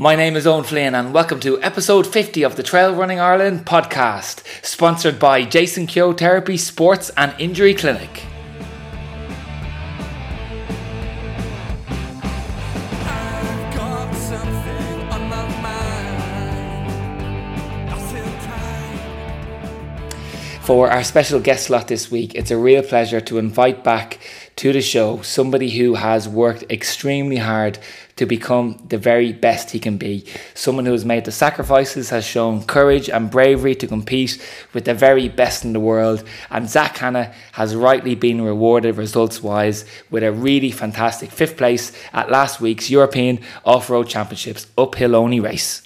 My name is Owen Flynn, and welcome to episode 50 of the Trail Running Ireland podcast, sponsored by Jason Keogh Therapy Sports and Injury Clinic. I've got something on my mind. Lost in time. For our special guest slot this week, it's a real pleasure to invite back to the show somebody who has worked extremely hard to become the very best he can be. Someone who has made the sacrifices, has shown courage and bravery to compete with the very best in the world. And Zach Hanna has rightly been rewarded results wise with a really fantastic fifth place at last week's European Off Road Championships uphill only race.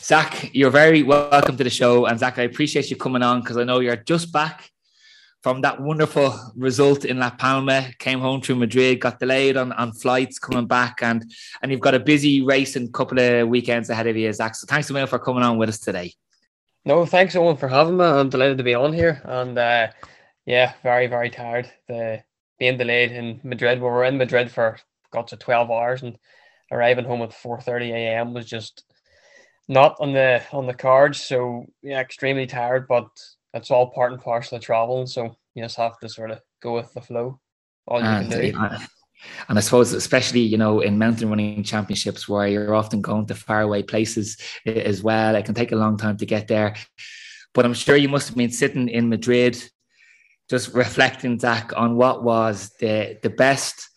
Zach, you're very welcome to the show. And Zach, I appreciate you coming on because I know you're just back from that wonderful result in La Palma, came home through Madrid, got delayed on, on flights coming back, and and you've got a busy race and couple of weekends ahead of you, Zach. So thanks million for coming on with us today. No, thanks Owen for having me. I'm delighted to be on here, and uh, yeah, very very tired. The being delayed in Madrid. We were in Madrid for got to 12 hours, and arriving home at 4:30 a.m. was just not on the on the cards. So yeah, extremely tired, but it's all part and parcel of traveling. So you just have to sort of go with the flow. All you And, can do. uh, and I suppose, especially you know, in mountain running championships where you're often going to faraway places uh, as well, it can take a long time to get there. But I'm sure you must have been sitting in Madrid, just reflecting, Zach, on what was the the best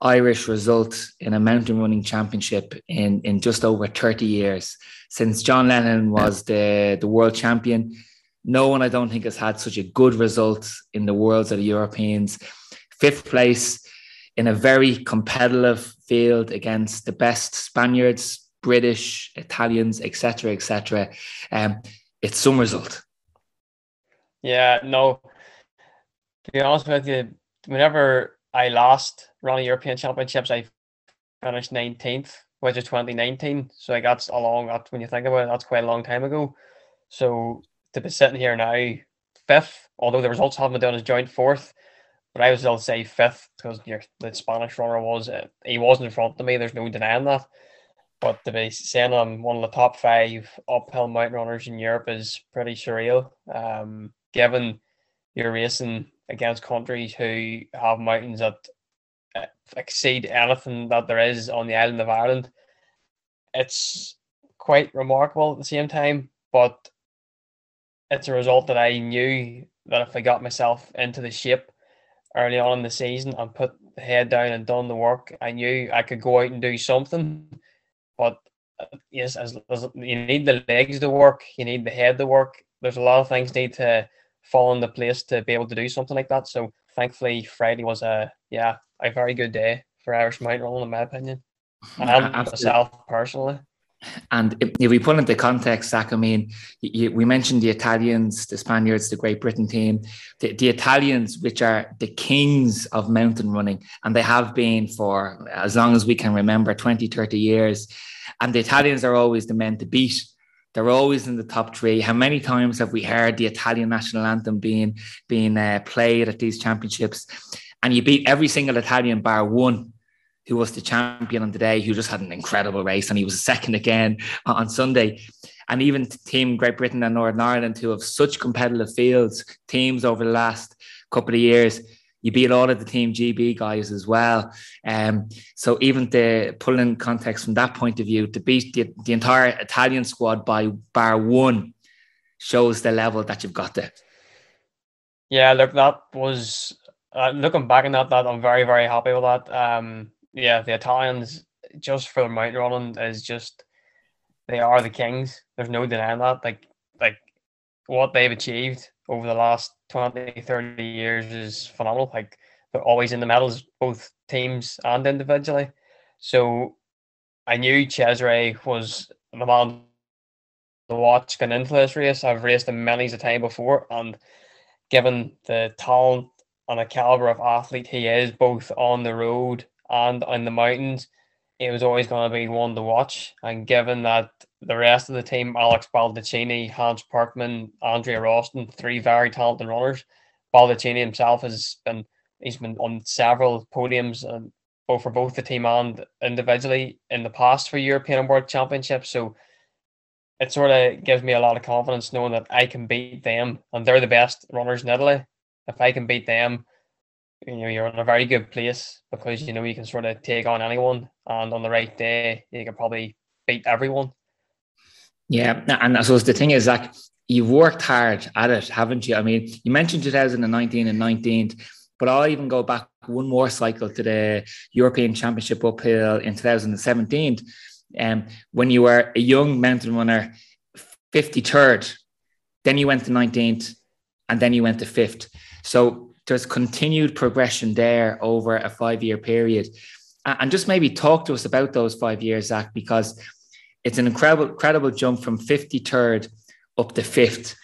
Irish result in a mountain running championship in in just over 30 years since John Lenihan was the the world champion. No one, I don't think, has had such a good result in the worlds of the Europeans. Fifth place in a very competitive field against the best Spaniards, British, Italians, etc., etc. Um, it's some result. Yeah, no. To be honest with you, whenever I lost running European Championships, I finished 19th, which is 2019. So like that's a long that when you think about it, that's quite a long time ago. So to be sitting here now, fifth, although the results haven't done as joint fourth, but I would still say fifth because your the Spanish runner was uh, he was in front of me. There's no denying that. But to be saying I'm one of the top five uphill mountain runners in Europe is pretty surreal. Um, given you're racing against countries who have mountains that uh, exceed anything that there is on the island of Ireland, it's quite remarkable at the same time. But it's a result that I knew that if I got myself into the shape early on in the season and put the head down and done the work, I knew I could go out and do something. But uh, yes, as, as you need the legs to work, you need the head to work. There's a lot of things need to fall into place to be able to do something like that. So thankfully, Friday was a yeah a very good day for Irish mountain running, in my opinion, and myself personally. And if, we put into context, Zach, I mean, you, we mentioned the Italians, the Spaniards, the Great Britain team, the, the Italians, which are the kings of mountain running, and they have been for as long as we can remember 20, 30 years. And the Italians are always the men to beat. They're always in the top three. How many times have we heard the Italian national anthem being being uh, played at these championships? And you beat every single Italian bar one who was the champion on the day, who just had an incredible race, and he was second again on Sunday. And even Team Great Britain and Northern Ireland, who have such competitive fields, teams over the last couple of years, you beat all of the Team GB guys as well. Um, so even the pulling context from that point of view, to beat the, the entire Italian squad by bar one shows the level that you've got there. Yeah, look, that was uh, looking back on that. That I'm very, very happy with that. Um, yeah, the Italians just for mountain running is just they are the kings. There's no denying that. Like, like what they've achieved over the last 20, 30 years is phenomenal. Like they're always in the medals, both teams and individually. So I knew Cesare was the man to watch going into this race. I've raced him many a time before, and given the talent and the caliber of athlete he is, both on the road and on the mountains, it was always going to be one to watch. And given that the rest of the team, Alex Baldaccini, Hans Parkman, Andrea Rostan, three very talented runners, Baldaccini himself has been he's been on several podiums and both for both the team and individually in the past for European and World Championships. So it sort of gives me a lot of confidence knowing that I can beat them and they're the best runners in Italy. If I can beat them, you know, you're in a very good place because you know you can sort of take on anyone and on the right day you can probably beat everyone. Yeah, and suppose the thing is like you've worked hard at it, haven't you? I mean, you mentioned 2019 and 19, but I'll even go back one more cycle to the European Championship uphill in 2017. Um, when you were a young mountain runner, 53rd, then you went to 19th, and then you went to fifth. So there's continued progression there over a five year period. And just maybe talk to us about those five years, Zach, because it's an incredible, incredible jump from 53rd up to fifth.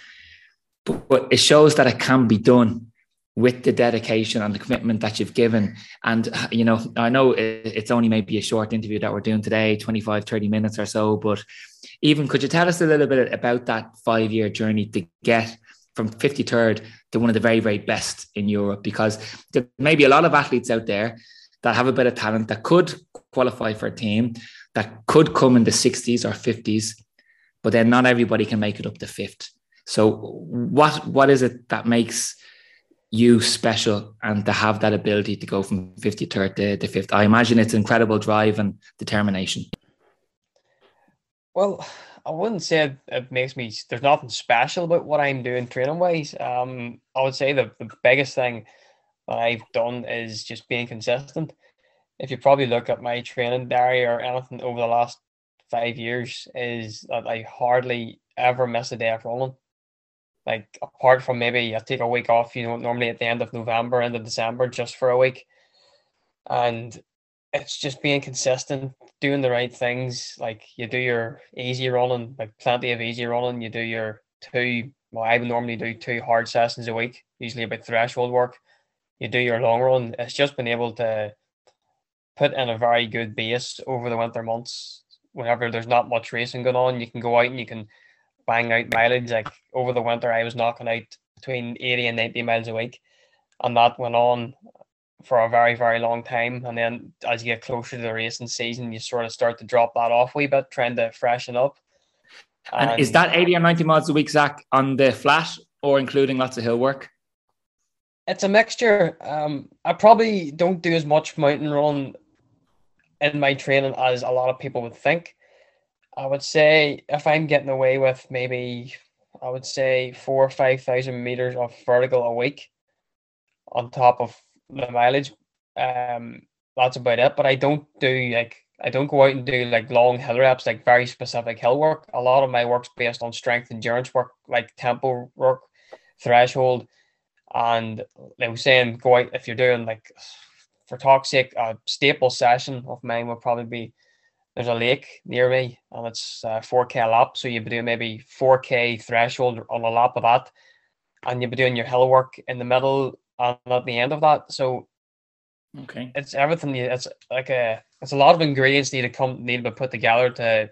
But, but it shows that it can be done with the dedication and the commitment that you've given. And, you know, I know it's only maybe a short interview that we're doing today, 25, 30 minutes or so, but even could you tell us a little bit about that five year journey to get from 53rd to one of the very, very best in Europe? Because there may be a lot of athletes out there that have a bit of talent that could qualify for a team that could come in the 60s or 50s, but then not everybody can make it up to fifth. So what what is it that makes you special and to have that ability to go from 53rd to, to fifth? I imagine it's incredible drive and determination. Well, I wouldn't say it, makes me. There's nothing special about what I'm doing training wise. Um, I would say the, the biggest thing that I've done is just being consistent. If you probably look at my training diary or anything over the last five years, is that I hardly ever miss a day of running. Like apart from maybe I take a week off, you know, normally at the end of November, end of December, just for a week, and it's just being consistent, doing the right things. Like you do your easy running, like plenty of easy running. You do your two. Well, I would normally do two hard sessions a week, usually about threshold work. You do your long run. It's just been able to put in a very good base over the winter months. Whenever there's not much racing going on, you can go out and you can bang out mileage. Like over the winter, I was knocking out between 80 and 90 miles a week. And that went on for a very, very long time. And then as you get closer to the racing season, you sort of start to drop that off a wee bit, trying to freshen up. And, and is that 80 or 90 miles a week, Zach, on the flat or including lots of hill work? It's a mixture. Um, I probably don't do as much mountain run in my training as a lot of people would think. I would say if I'm getting away with maybe, I would say four or 5,000 meters of vertical a week on top of the mileage. Um, that's about it. But I don't do like I don't go out and do like long hill reps, like very specific hill work. A lot of my work's based on strength endurance work, like tempo work, threshold, and they were saying go out if you're doing like for talk's sake, a staple session of mine would probably be there's a lake near me and it's a 4k lap. So you'd be doing maybe 4k threshold on a lap of that, and you'd be doing your hill work in the middle and at the end of that. So okay, it's everything. It's like a it's a lot of ingredients need to come need to be put together to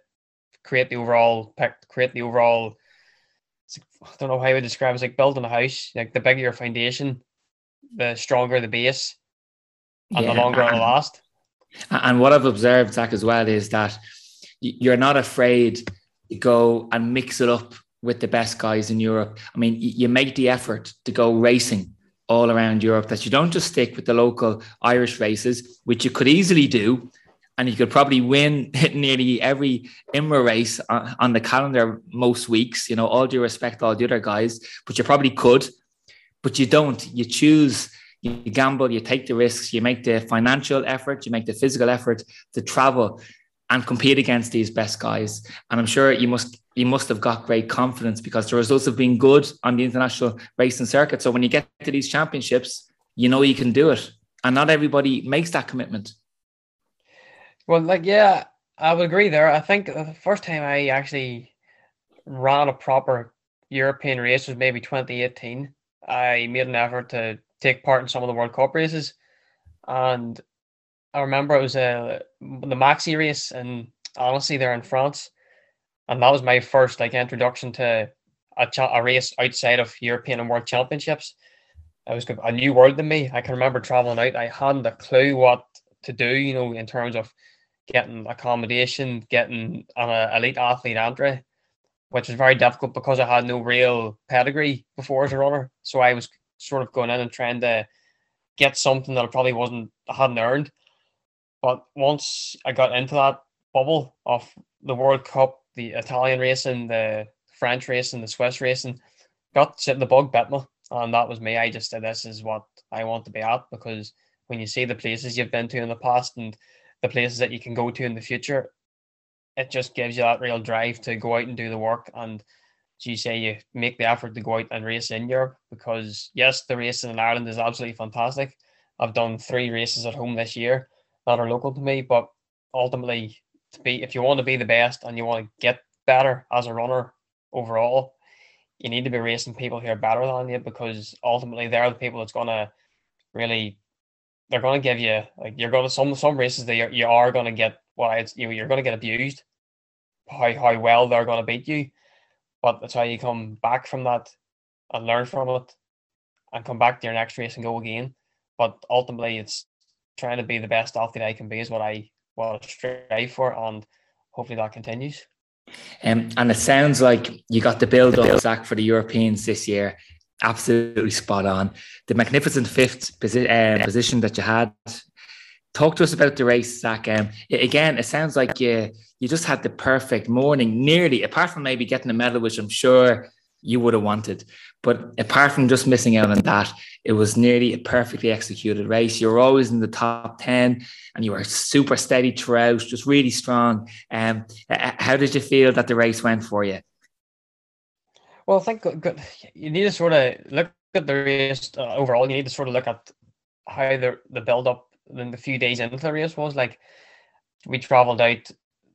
create the overall create the overall. I don't know how would describe it. It's like building a house. Like the bigger your foundation, the stronger the base, and yeah, the longer it'll last. And what I've observed, Zach, as well, is that you're not afraid to go and mix it up with the best guys in Europe. I mean, you make the effort to go racing all around Europe, that you don't just stick with the local Irish races, which you could easily do. And you could probably win nearly every IMRA race uh, on the calendar most weeks, you know, all due respect all the other guys, but you probably could, but you don't. You choose you gamble, you take the risks, you make the financial effort, you make the physical effort to travel and compete against these best guys. And I'm sure you must you must have got great confidence because the results have been good on the international racing circuit. So when you get to these championships, you know you can do it. And not everybody makes that commitment. Well, like yeah, I would agree there. I think the first time I actually ran a proper European race was maybe 2018. I made an effort to take part in some of the World Cup races. And I remember it was a, the Maxi race, and honestly, they're in France. And that was my first like introduction to a, cha- a race outside of European and World Championships. It was a new world to me. I can remember traveling out. I hadn't a clue what to do, you know, in terms of getting accommodation, getting an uh, elite athlete entry, which was very difficult because I had no real pedigree before as a runner. So I was sort of going in and trying to get something that I probably wasn't hadn't earned. But once I got into that bubble of the World Cup, the Italian racing, the French racing, the Swiss racing, got the bug bit me, and that was me. I just said this is what I want to be at because when you see the places you've been to in the past and the places that you can go to in the future, it just gives you that real drive to go out and do the work. And as you say, you make the effort to go out and race in Europe because yes, the racing in Ireland is absolutely fantastic. I've done three races at home this year that are local to me, but ultimately, to be if you want to be the best and you want to get better as a runner overall, you need to be racing people who are better than you because ultimately they're the people that's gonna really they're gonna give you like you're gonna some some races that you're, you are gonna get well it's you you're gonna get abused how how well they're gonna beat you, but that's how you come back from that and learn from it and come back to your next race and go again. But ultimately, it's trying to be the best athlete I can be is what I what I strive for, and hopefully that continues. Um, and it sounds like you got the build up, Zach, for the Europeans this year. Absolutely spot on. The magnificent fifth posi- uh, position that you had. Talk to us about the race, Zach. Um, again, it sounds like you you just had the perfect morning, nearly, apart from maybe getting a medal, which I'm sure you would have wanted. But apart from just missing out on that, it was nearly a perfectly executed race. You were always in the top 10 and you were super steady throughout, just really strong. Um, how did you feel that the race went for you? Well, I think you need to sort of look at the race uh, overall. You need to sort of look at how the, the build up in the few days into the race was. Like, we traveled out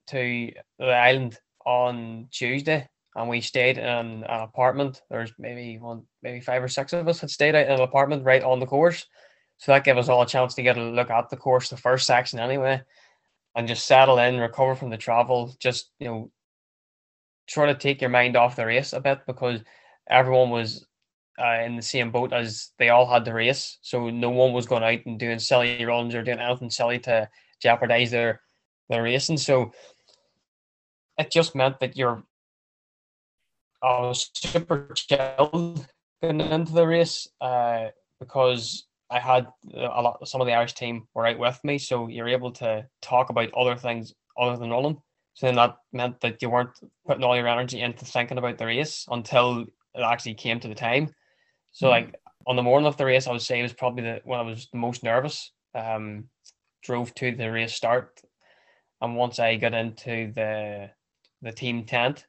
to the island on Tuesday and we stayed in an apartment. There's maybe one, maybe five or six of us had stayed in an apartment right on the course. So that gave us all a chance to get a look at the course, the first section anyway, and just settle in, recover from the travel, just you know, try to take your mind off the race a bit because everyone was uh, in the same boat as they all had the race. So no one was going out and doing silly runs or doing anything silly to jeopardize their their racing. So it just meant that you're I was super chilled going into the race uh, because I had a lot. Some of the Irish team were out with me, so you're able to talk about other things other than running. So then that meant that you weren't putting all your energy into thinking about the race until it actually came to the time. So mm-hmm. like on the morning of the race, I would say it was probably the when I was the most nervous. Um, drove to the race start, and once I got into the the team tent,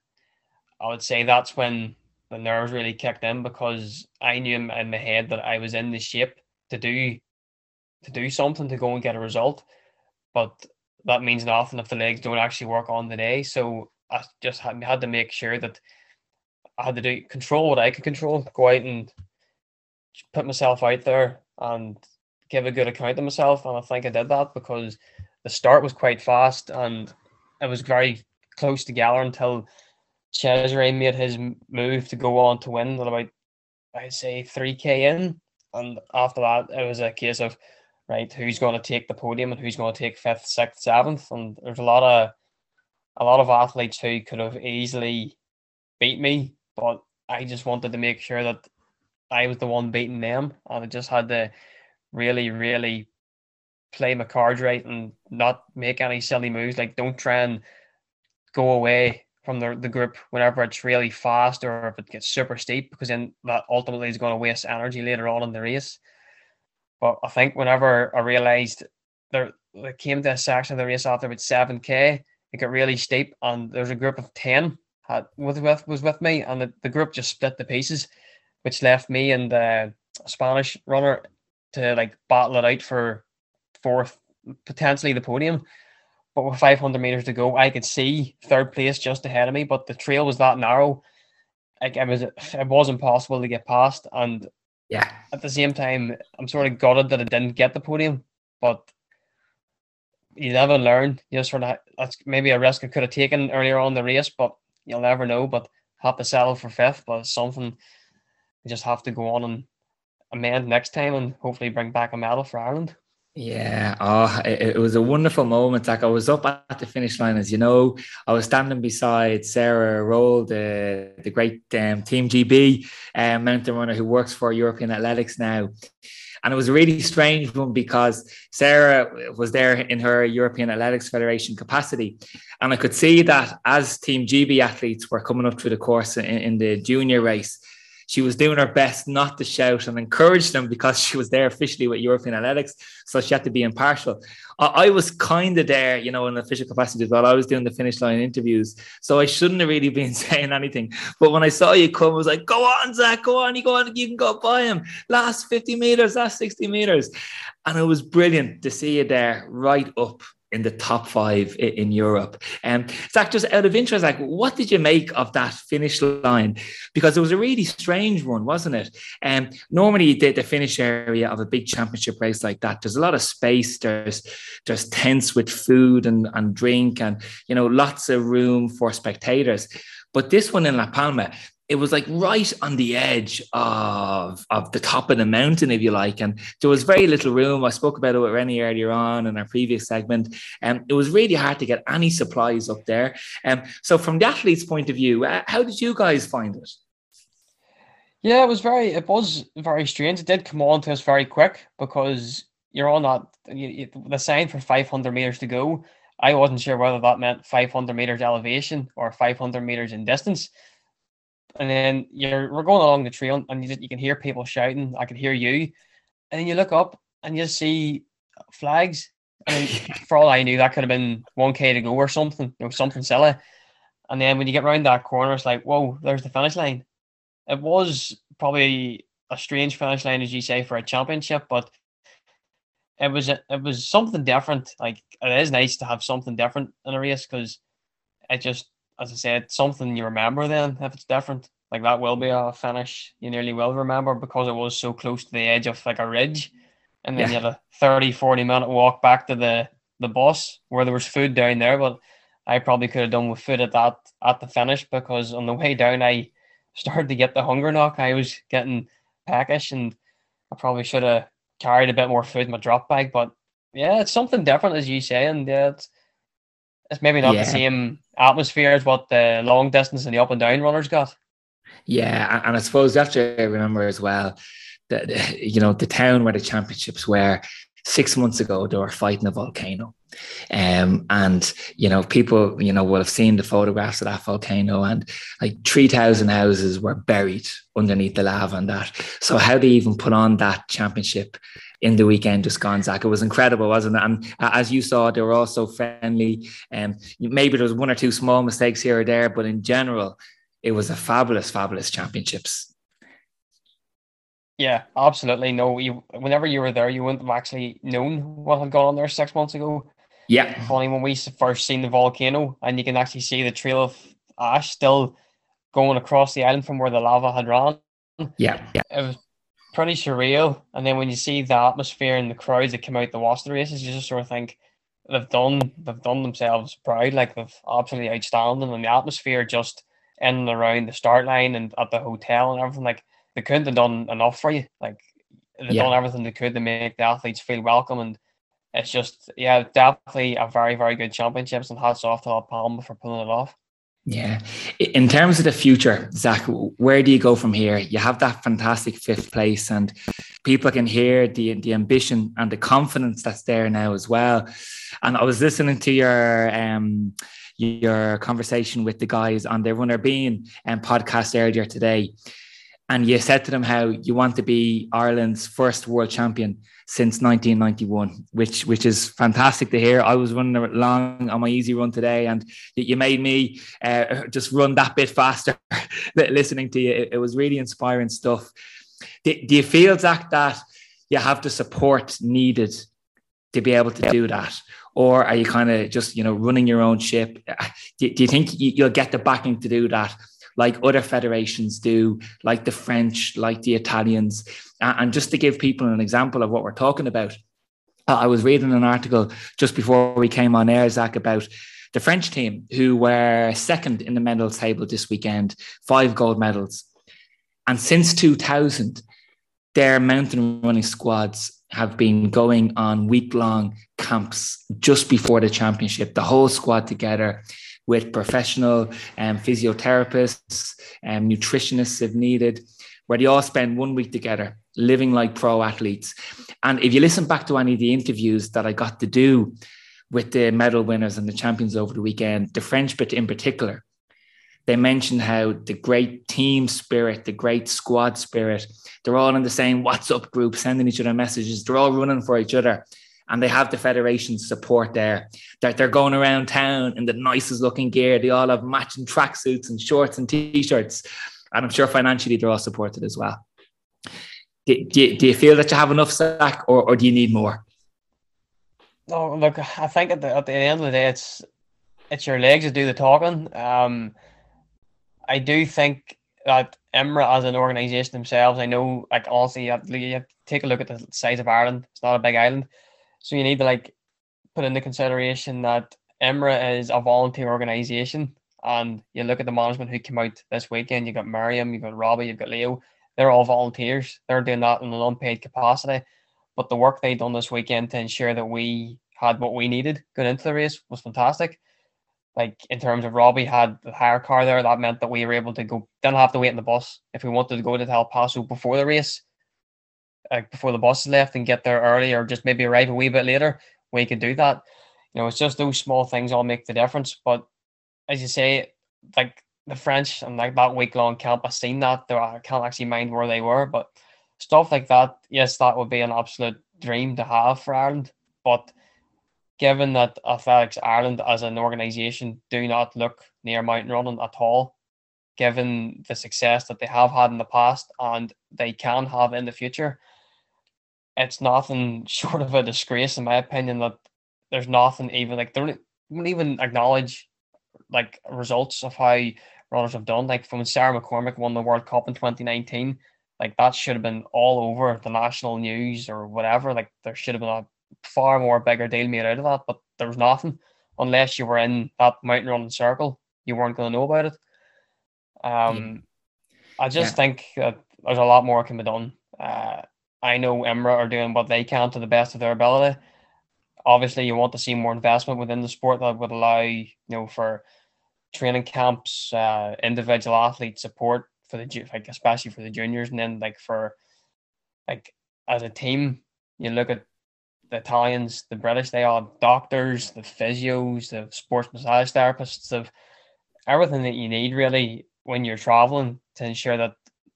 I would say that's when the nerves really kicked in because I knew in, my head that I was in the shape to do to do something to go and get a result. But that means nothing if the legs don't actually work on the day. So I just had, had to make sure that I had to do control what I could control, go out and put myself out there and give a good account of myself. And I think I did that because the start was quite fast and it was very close together until Cesare made his move to go on to win at about, I'd say, 3K in. And after that, it was a case of, right, who's going to take the podium and who's going to take fifth, sixth, seventh. And there's a lot of a lot of athletes who could have easily beat me, but I just wanted to make sure that I was the one beating them. And I just had to really, really play my cards right and not make any silly moves. Like don't try and go away from the, the group whenever it's really fast or if it gets super steep because then that ultimately is going to waste energy later on in the race. But I think whenever I realized there, there came to a section of the race after about 7k, it got really steep and there's a group of 10 had with, with was with me and the, the group just split the pieces, which left me and the Spanish runner to like battle it out for fourth, potentially the podium. But with 500 meters to go, I could see third place just ahead of me, but the trail was that narrow. Like it was, it was impossible to get past. And yeah, at the same time, I'm sort of gutted that I didn't get the podium. But you never learn. You just sort of that's maybe a risk I could have taken earlier on the race, but you'll never know. But have to settle for fifth, but it's something you just have to go on and amend next time and hopefully bring back a medal for Ireland. Yeah, oh, it, it, was a wonderful moment. Like I was up at the finish line, as you know, I was standing beside Sarah Rowell, the the great um, Team GB um, mountain runner who works for European Athletics now. And it was a really strange one because Sarah was there in her European Athletics Federation capacity. And I could see that as Team GB athletes were coming up through the course in, in the junior race, she was doing her best not to shout and encourage them because she was there officially with European Athletics. So she had to be impartial. I, I was kind of there, you know, in official capacity as well. I was doing the finish line interviews. So I shouldn't have really been saying anything. But when I saw you come, I was like, go on, Zach, go on, you go on, you can go by him. Last 50 meters, last 60 meters. And it was brilliant to see you there right up in the top five in Europe. And um, Zach, just out of interest, like what did you make of that finish line? Because it was a really strange one, wasn't it? And um, normally the, the finish area of a big championship race like that, there's a lot of space. There's there's tents with food and, and drink and you know lots of room for spectators. But this one in La Palma, it was like right on the edge of, of the top of the mountain, if you like. And there was very little room. I spoke about it with Rennie earlier on in our previous segment. And um, it was really hard to get any supplies up there. Um, so, from the athlete's point of view, uh, how did you guys find it? Yeah, it was very, it was very strange. It did come on to us very quick because you're on that, you, you, the sign for 500 meters to go. I wasn't sure whether that meant 500 meters elevation or 500 meters in distance and then you're we're going along the trail and you you can hear people shouting. I can hear you, and then you look up and you see flags. And for all I knew, that could have been one k to go or something, you know, something silly. And then when you get around that corner, it's like, whoa, there's the finish line. It was probably a strange finish line, as you say, for a championship, but it was it was something different. Like it is nice to have something different in a race because it just as I said, something you remember then if it's different. Like that will be a finish you nearly will remember because it was so close to the edge of like a ridge. And then yeah. you had a 30, 40 minute walk back to the, the bus where there was food down there. But I probably could have done with food at that at the finish because on the way down I started to get the hunger knock. I was getting peckish and I probably should have carried a bit more food in my drop bag. But yeah, it's something different as you say, and yeah, it's it's maybe not yeah. the same atmosphere is what the long distance and the up and down runners got. Yeah, and I suppose have to remember as well that you know the town where the championships were six months ago they were fighting a volcano. Um, and you know, people, you know, will have seen the photographs of that volcano, and like three thousand houses were buried underneath the lava and that. So how they even put on that championship in the weekend just gone, Zach. It was incredible, wasn't it? And as you saw, they were all so friendly. And um, maybe there was one or two small mistakes here or there, but in general, it was a fabulous, fabulous championships. Yeah, absolutely. No, you whenever you were there, you wouldn't have actually known what had gone on there six months ago. Yeah. Funny when we first seen the volcano and you can actually see the trail of ash still going across the island from where the lava had run. Yeah. Yeah. It was pretty surreal. And then when you see the atmosphere and the crowds that come out to watch the races, you just sort of think they've done they've done themselves proud, like they've absolutely outstanding. And the atmosphere just in and around the start line and at the hotel and everything, like they couldn't have done enough for you. Like they've yeah. done everything they could to make the athletes feel welcome and it's just yeah, definitely a very, very good championships and hats off to La Palma for pulling it off. Yeah. In terms of the future, Zach, where do you go from here? You have that fantastic fifth place, and people can hear the, the ambition and the confidence that's there now as well. And I was listening to your um, your conversation with the guys on the Runner Bean um, podcast earlier today. And you said to them how you want to be Ireland's first world champion since 1991, which which is fantastic to hear. I was running along on my easy run today, and you made me uh, just run that bit faster listening to you. It, it was really inspiring stuff. Do, do, you feel, Zach, that you have the support needed to be able to do that? Or are you kind of just, you know, running your own ship? Do, do you think you'll get the backing to do that? Like other federations do, like the French, like the Italians. And just to give people an example of what we're talking about, uh, I was reading an article just before we came on air, Zach, about the French team who were second in the medal table this weekend, five gold medals. And since 2000, their mountain running squads have been going on week long camps just before the championship, the whole squad together with professional um, physiotherapists and um, nutritionists if needed, where they all spend one week together living like pro athletes. And if you listen back to any of the interviews that I got to do with the medal winners and the champions over the weekend, the French bit in particular, they mentioned how the great team spirit, the great squad spirit, they're all in the same WhatsApp group, sending each other messages. They're all running for each other. And they have the federation's support there. That they're going around town in the nicest looking gear. They all have matching tracksuits and shorts and t-shirts. And I'm sure financially they're all supported as well. Do, do, do you feel that you have enough Zach or, or do you need more? No, look, I think at the, at the end of the day, it's it's your legs that do the talking. Um, I do think that IMRA as an organisation themselves, I know, like honestly, you have, you have to take a look at the size of Ireland. It's not a big island, so you need to like put into consideration that IMRA is a volunteer organisation, and you look at the management who came out this weekend. You got Miriam, you've got Robbie, you've got Leo. They're all volunteers. They're doing that in an unpaid capacity, but the work they've done this weekend to ensure that we had what we needed going into the race was fantastic like in terms of Robbie had the hire car there, that meant that we were able to go didn't have to wait in the bus if we wanted to go to El Paso before the race, like before the buses left and get there early or just maybe arrive a wee bit later, we could do that. You know, it's just those small things all make the difference. But as you say, like the French and like that week long camp, I've seen that. There I can't actually mind where they were, but stuff like that, yes, that would be an absolute dream to have for Ireland. But given that Athletics Ireland as an organisation do not look near mountain running at all, given the success that they have had in the past and they can have in the future, it's nothing short of a disgrace, in my opinion, that there's nothing even like they don't even acknowledge like results of how runners have done. Like from when Sarah McCormack won the World Cup in 2019, like that should have been all over the national news or whatever. Like there should have been a far more bigger deal made out of that, but there was nothing unless you were in that mountain running circle. You weren't going to know about it. Um, I just yeah. think that there's a lot more can be done. Uh, I know IMRA are doing what they can to the best of their ability. Obviously, you want to see more investment within the sport that would allow you know for training camps, uh, individual athlete support for the like especially for the juniors, and then like for like as a team, you look at the Italians, the British, they all have doctors, the physios, the sports massage therapists, of everything that you need really when you're traveling to ensure that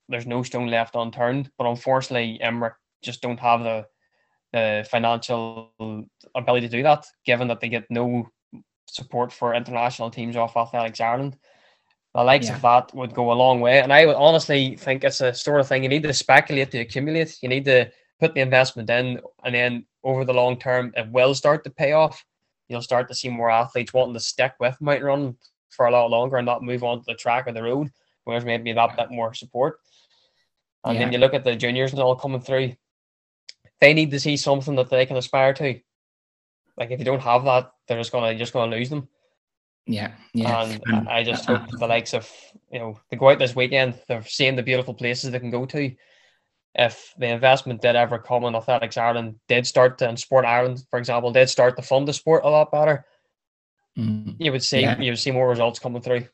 there's no stone left unturned. But unfortunately, IMRA just don't have the the financial ability to do that, given that they get no support for international teams off Athletics Ireland. The likes yeah. of that would go a long way. And I would honestly think it's a sort of thing you need to speculate to accumulate. You need to put the investment in, and then over the long term, it will start to pay off. You'll start to see more athletes wanting to stick with mountain run for a lot longer and not move on to the track or the road, whereas maybe that bit more support. And yeah. then you look at the juniors and all coming through. They need to see something that they can aspire to. Like if you don't have that, they're just gonna just gonna lose them. Yeah, yeah. And um, I just hope the likes of you know they go out this weekend, they're seeing the beautiful places they can go to, if the investment did ever come in Athletics Ireland did start to, and Sport Ireland, for example, did start to fund the sport a lot better, mm, you would see yeah. you would see more results coming through.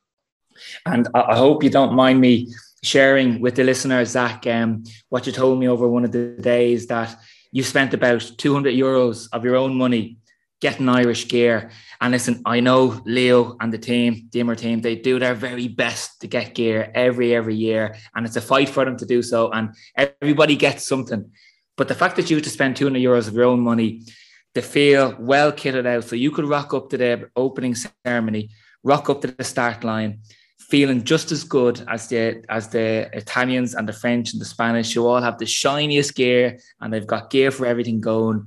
And I hope you don't mind me sharing with the listeners, Zach, um, what you told me over one of the days that you spent about 200 euros of your own money getting Irish gear. And listen, I know Leo and the team, the IMRA team, they do their very best to get gear every every year, and it's a fight for them to do so. And everybody gets something. But the fact that you have to spend 200 euros of your own money to feel well kitted out, so you could rock up to the opening ceremony, rock up to the start line, feeling just as good as the as the Italians and the French and the Spanish, who all have the shiniest gear and they've got gear for everything going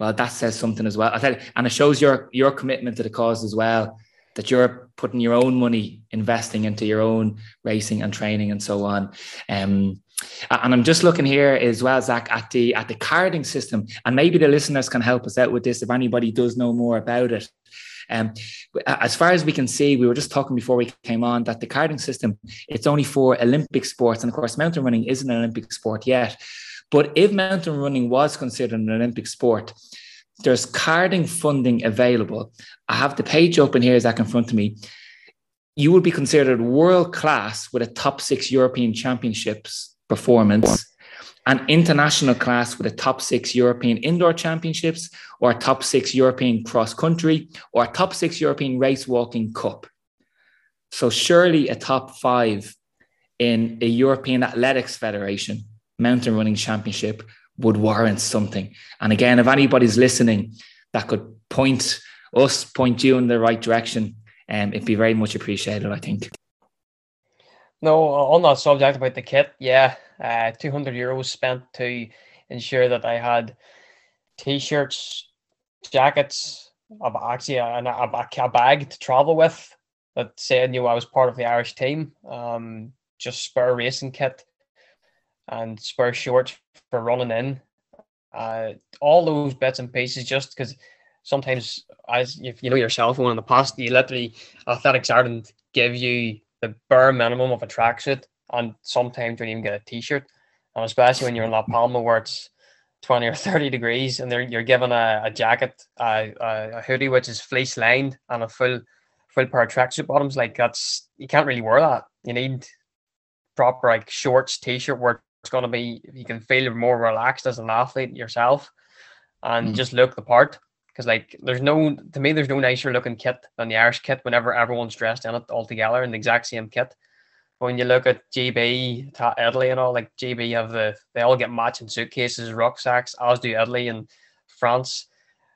well, that says something as well. I you, and it shows your your commitment to the cause as well. That you're putting your own money, investing into your own racing and training and so on. Um, and I'm just looking here as well, Zach, at the at the carding system, and maybe the listeners can help us out with this if anybody does know more about it. Um, as far as we can see, we were just talking before we came on that the carding system it's only for Olympic sports, and of course, mountain running isn't an Olympic sport yet. But if mountain running was considered an Olympic sport, there's carding funding available. I have the page open here, Zach, in front of me. You would be considered world class with a top six European Championships performance, an international class with a top six European indoor championships, or a top six European cross country, or a top six European race walking cup. So, surely a top five in a European Athletics Federation mountain running championship would warrant something. And again, if anybody's listening that could point us, point you in the right direction, um, it'd be very much appreciated, I think. No, on that subject about the kit, yeah, uh, 200 euros spent to ensure that I had t-shirts, jackets, actually a, a, a bag to travel with that said, know, I was part of the Irish team, um, just spare racing kit and spare shorts for running in. Uh, all those bits and pieces, just because sometimes, as if you know yourself, one in the past, you literally Athletics Ireland give you the bare minimum of a tracksuit, and sometimes you don't even get a t-shirt. And especially when you're in La Palma, where it's 20 or 30 degrees, and you're given a, a jacket, a, a, hoodie which is fleece lined, and a full full pair of tracksuit bottoms. Like that's you can't really wear that. You need proper like shorts, t-shirt where it's going to be you can feel more relaxed as an athlete yourself and mm. just look the part because like there's no to me there's no nicer looking kit than the Irish kit whenever everyone's dressed in it all together in the exact same kit. When you look at GB, Italy, and all like GB have the they all get matching suitcases, rucksacks, as do Italy and France.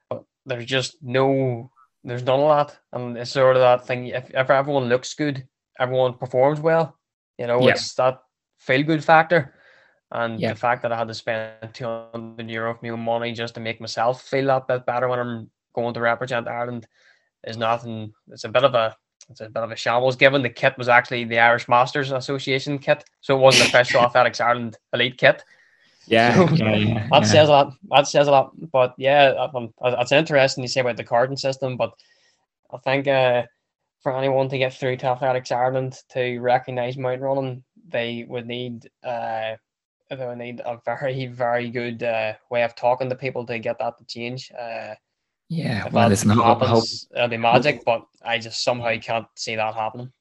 But there's just no there's none of that, and it's sort of that thing. If, if everyone looks good, everyone performs well. You know, yeah. it's that feel good factor. And yeah. the fact that I had to spend 200 euro of my own money just to make myself feel that bit better when I'm going to represent Ireland is nothing. It's a bit of a it's a bit of a shambles. Given the kit was actually the Irish Masters Association kit, so it wasn't official Athletics Ireland elite kit. Yeah, so, yeah, yeah, that says a lot. That says a lot. But yeah, it's interesting you say about the carding system. But I think uh, for anyone to get through to Athletics Ireland to recognise mount running, they would need uh, they would need a very very good uh, way of talking to people to get that to change. Uh, yeah, well, it's not happens, it'll be magic, but I just somehow can't see that happening.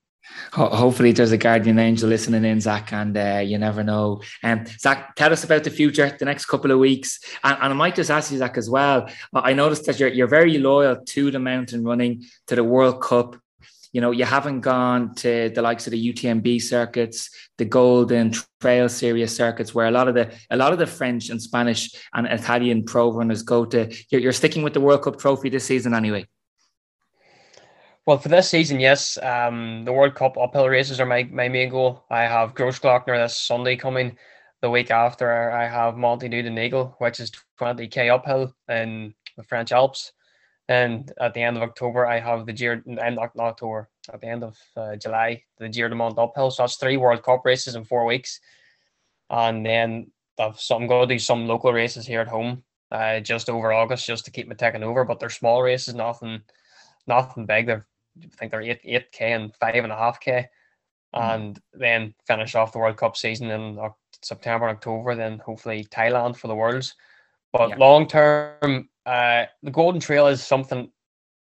Hopefully, there's a guardian angel listening in, Zach, and uh, you never know. Um, Zach, tell us about the future, the next couple of weeks, and, and I might just ask you, Zach, as well. I noticed that you're you're very loyal to the mountain running, to the World Cup, you know, you haven't gone to the likes of the UTMB circuits, the Golden Trail Series circuits, where a lot of the a lot of the French and Spanish and Italian pro runners go to. You're, you're sticking with the World Cup trophy this season, anyway. Well, for this season, yes, um, the World Cup uphill races are my, my main goal. I have Grossglockner this Sunday coming. The week after, I have Monte Eagle, which is 20k uphill in the French Alps. And at the end of October, I have the Giro, I'm not, not October, at the end of uh, July, the Giro de Mont uphill. So that's three World Cup races in four weeks. And then I've some, I'm going to do some local races here at home uh, just over August just to keep me taking over. But they're small races, nothing nothing big. They're, I think they're 8, 8K and 5.5K. Mm. And then finish off the World Cup season in September and October, then hopefully Thailand for the Worlds. But yeah. long term, uh, the Golden Trail is something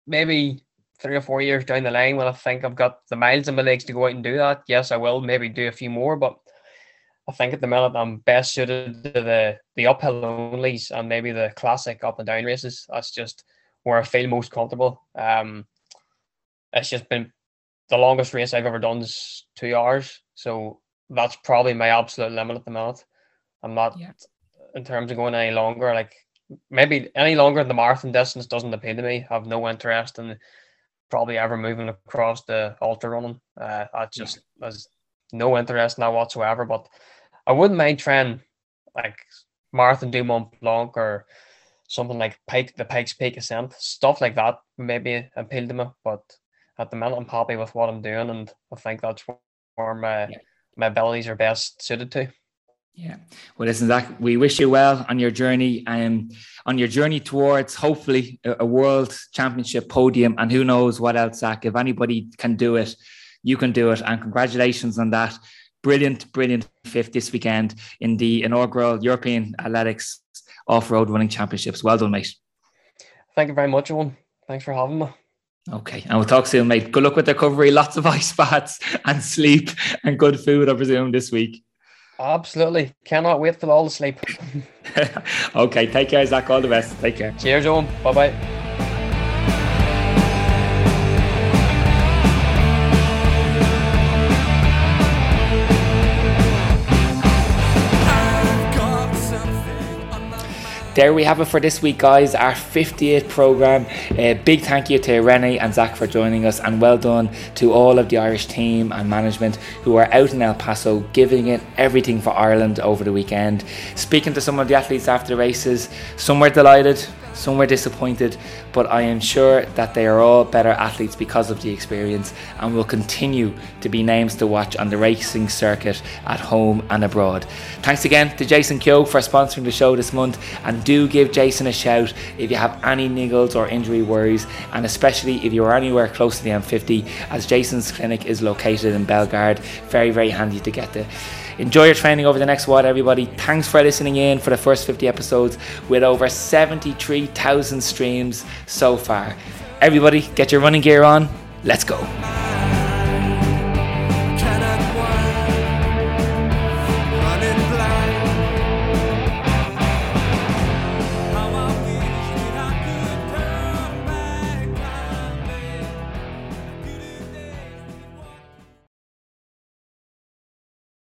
maybe three or four years down the line when I think I've got the miles in my legs to go out and do that. Yes, I will maybe do a few more, but I think at the minute I'm best suited to the the uphill onlys and maybe the classic up and down races. That's just where I feel most comfortable. Um, it's just been the longest race I've ever done is two hours, so that's probably my absolute limit at the minute. I'm not yeah. In terms of going any longer. Like maybe any longer than the marathon distance doesn't appeal to me. I have no interest in probably ever moving across the ultra running. Uh, I just there's no interest in that whatsoever. But I wouldn't mind trying like marathon du Mont Blanc or something like Pike the Pikes Peak Ascent, stuff like that maybe appeal to me. But at the minute I'm happy with what I'm doing and I think that's where my yeah. my abilities are best suited to. Yeah. Well, listen, Zach, we wish you well on your journey and um, on your journey towards hopefully a, a, world championship podium. And who knows what else, Zach. If anybody can do it, you can do it. And congratulations on that. brilliant, brilliant fifth this weekend in the inaugural European Athletics Off Road Running Championships. Well done, mate. Thank you very much, Owen. Thanks for having me. Okay, and we'll talk soon, mate. Good luck with the recovery. Lots of ice baths and sleep and good food, I presume, this week. Absolutely. Cannot wait for all the sleep. okay, take care, Zach. All the best. Take care. Cheers, Owen. Bye bye. There we have it for this week, guys. Our 58th program. A big thank you to Rennie and Zach for joining us, and well done to all of the Irish team and management who are out in El Paso giving it everything for Ireland over the weekend. Speaking to some of the athletes after the races, some were delighted, some were disappointed, but I am sure that they are all better athletes because of the experience and will continue to be names to watch on the racing circuit at home and abroad. Thanks again to Jason Kyo for sponsoring the show this month, and do give Jason a shout if you have any niggles or injury worries, and especially if you are anywhere close to the M50, as Jason's clinic is located in Belgard. Very, very handy to get to. Enjoy your training over the next while, everybody. Thanks for listening in for the first 50 episodes with over 73,000 streams so far. Everybody, get your running gear on. Let's go.